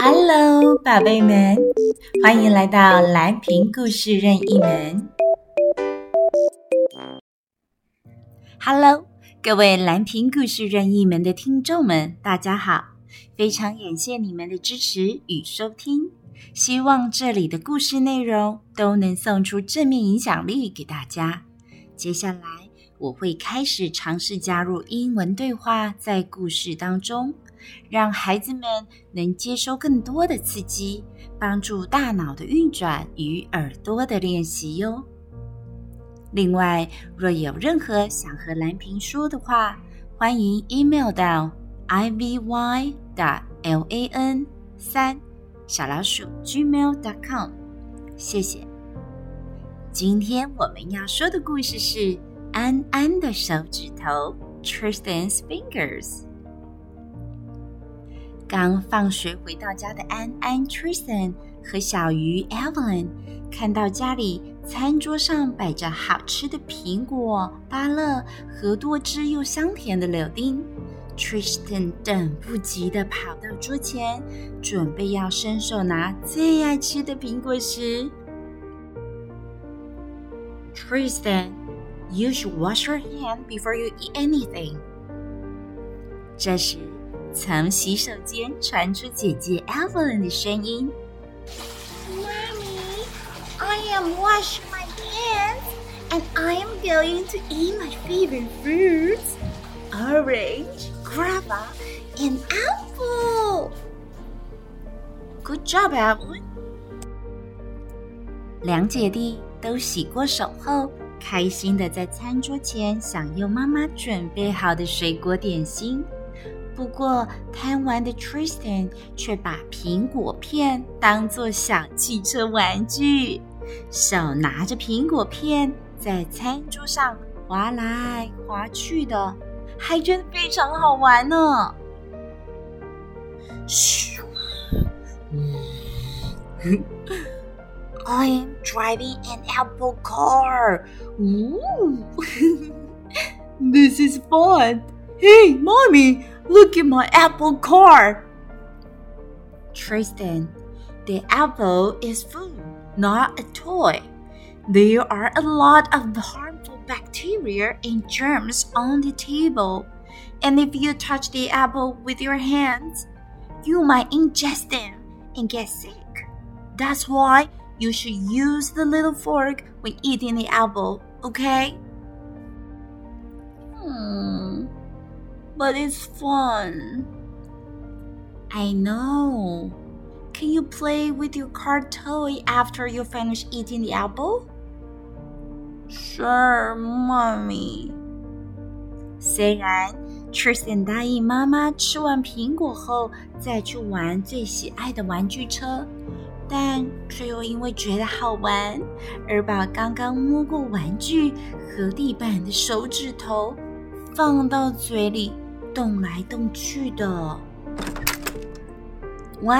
Hello，宝贝们，欢迎来到蓝瓶故事任意门。Hello，各位蓝瓶故事任意门的听众们，大家好！非常感谢你们的支持与收听，希望这里的故事内容都能送出正面影响力给大家。接下来我会开始尝试加入英文对话在故事当中。让孩子们能接收更多的刺激，帮助大脑的运转与耳朵的练习哟。另外，若有任何想和蓝屏说的话，欢迎 email 到 ivy lan 三小老鼠 @gmail.com。谢谢。今天我们要说的故事是安安的手指头 Tristan's Fingers。刚放学回到家的安安 Tristan 和小鱼 Evelyn 看到家里餐桌上摆着好吃的苹果、芭乐和多汁又香甜的柳丁，Tristan 等不及的跑到桌前，准备要伸手拿最爱吃的苹果时，Tristan，you should wash your hand before you eat anything。这时。从洗手间传出姐姐 Evelyn 的声音：“Mommy, I am washing my hands, and I am going to eat my favorite fruits: orange, guava, and apple.” Good job, Evelyn. 两姐弟都洗过手后，开心的在餐桌前享用妈妈准备好的水果点心。不过，贪玩的 Tristan 却把苹果片当作小汽车玩具，手拿着苹果片在餐桌上滑来滑去的，还觉得非常好玩呢。嘘，I am driving an apple car. Ooh, this is fun. Hey, mommy. Look at my apple car. Tristan, the apple is food, not a toy. There are a lot of harmful bacteria and germs on the table. And if you touch the apple with your hands, you might ingest them and get sick. That's why you should use the little fork when eating the apple, okay? but it's fun. I know. Can you play with your car toy after you finish eating the apple? Sure, mommy. 虽然 Tristan 答应妈妈吃完苹果后再去玩最喜爱的玩具车，但却又因为觉得好玩而把刚刚摸过玩具和地板的手指头放到嘴里。 动来动去的，哇！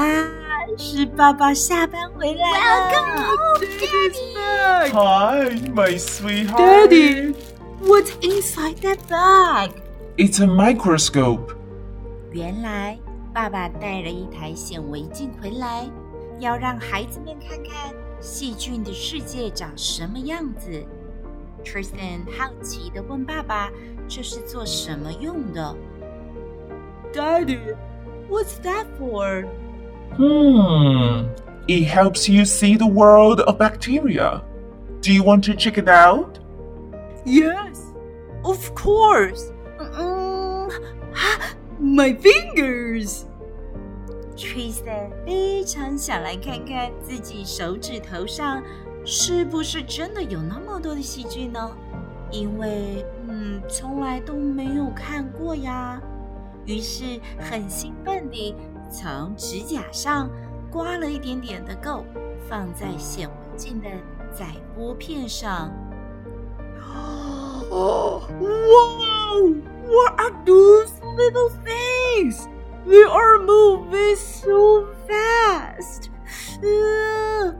是爸爸下班回来了。Welcome home, Daddy. Hi, my sweetheart. Daddy, what's inside that bag? It's a microscope. 原来爸爸带了一台显微镜回来，要让孩子们看看细菌的世界长什么样子。Tristan 好奇地问爸爸：“这是做什么用的？” Daddy, what's that for? Hmm. It helps you see the world of bacteria. Do you want to check it out? Yes, of course. Um, my fingers. Tristan 非常想来看看自己手指头上是不是真的有那么多的细菌呢？因为，嗯，从来都没有看过呀。 于是很兴奋地从指甲上刮了一点点的垢，放在显微镜的载玻片上。Oh, wow! What are those little things? They are moving so fast. Uh...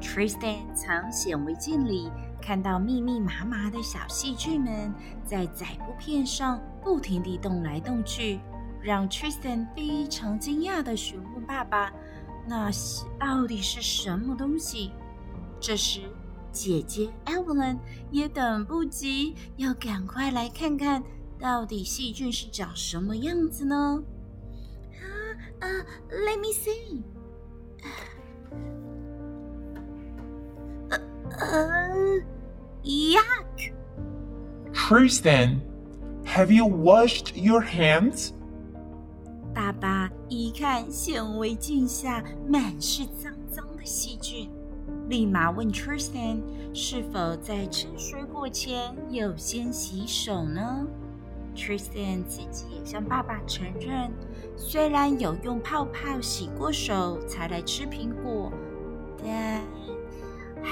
Tristan 从显微镜里。看到密密麻麻的小细菌们在载布片上不停地动来动去，让 Tristan 非常惊讶地询问爸爸：“那到底是什么东西？”这时，姐姐 Evelyn 也等不及，要赶快来看看到底细菌是长什么样子呢？啊啊，Let me see。，Yuck。Tristan, have you washed your hands? 爸爸一看显微镜下满是脏脏的细菌。立马问 Tristan 是否在吃水果前有先洗手呢？Tristan 自己也向爸爸承认，虽然有用泡泡洗过手才来吃苹果，但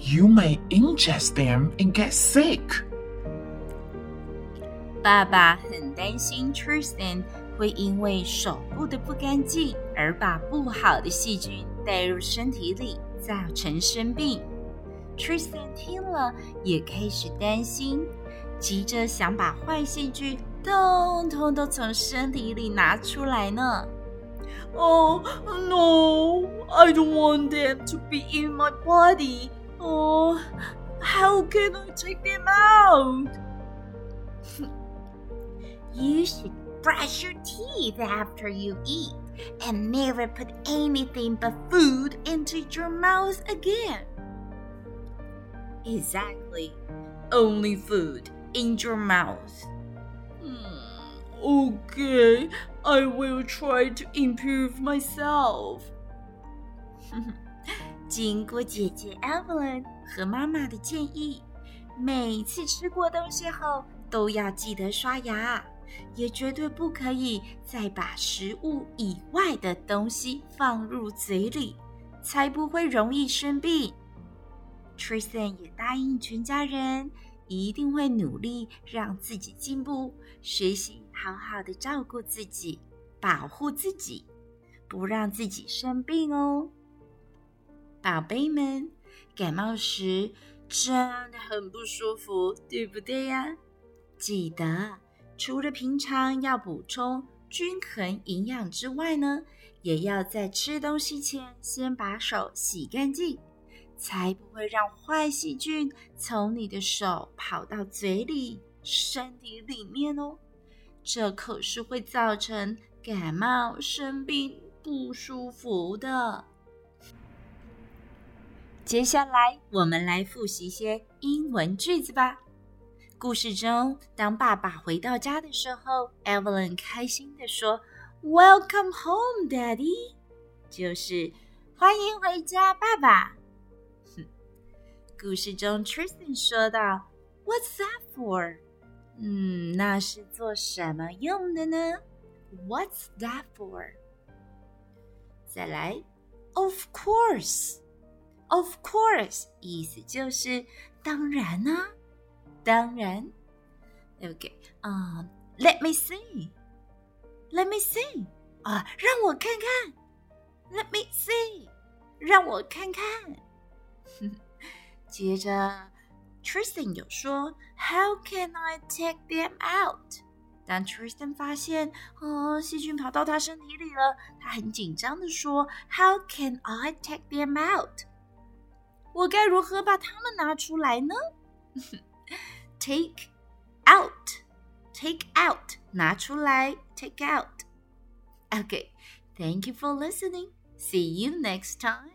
you may ingest them and get sick. 爸爸很担心 Tristan 会因为手部的不干净而把不好的细菌带入身体里，造成生病。Tristan 听了也开始担心，急着想把坏细菌通通都从身体里拿出来呢。Oh no, I don't want them to be in my body. Oh, how can I take them out? You should brush your teeth after you eat and never put anything but food into your mouth again. Exactly. Only food in your mouth. Hmm, okay, I will try to improve myself. 经过姐姐 Evelyn 和妈妈的建议，每次吃过东西后都要记得刷牙，也绝对不可以再把食物以外的东西放入嘴里，才不会容易生病。Tristan 也答应全家人一定会努力让自己进步，学习好好的照顾自己，保护自己，不让自己生病哦。宝贝们，感冒时真的很不舒服，对不对呀？记得除了平常要补充均衡营养之外呢，也要在吃东西前先把手洗干净。才不会让坏细菌从你的手跑到嘴里、身体里面哦。这可是会造成感冒、生病、不舒服的。接下来，我们来复习一些英文句子吧。故事中，当爸爸回到家的时候，Evelyn 开心地说：“Welcome home, Daddy。”就是欢迎回家，爸爸。故事中，Tristan 说道：“What's that for？” 嗯，那是做什么用的呢？What's that for？再来，Of course Of course，意思就是当然呢、当然。OK 啊，Let me see，Let me see，啊，让我看看，Let me see，让我看看。接着，Tristan 有说：“How can I take them out？” 当 Tristan 发现哦，细菌跑到他身体里了，他很紧张地说：“How can I take them out？” 我该如何把它们拿出来呢？Take out，take out，拿出来，take out。Okay，thank you for listening. See you next time.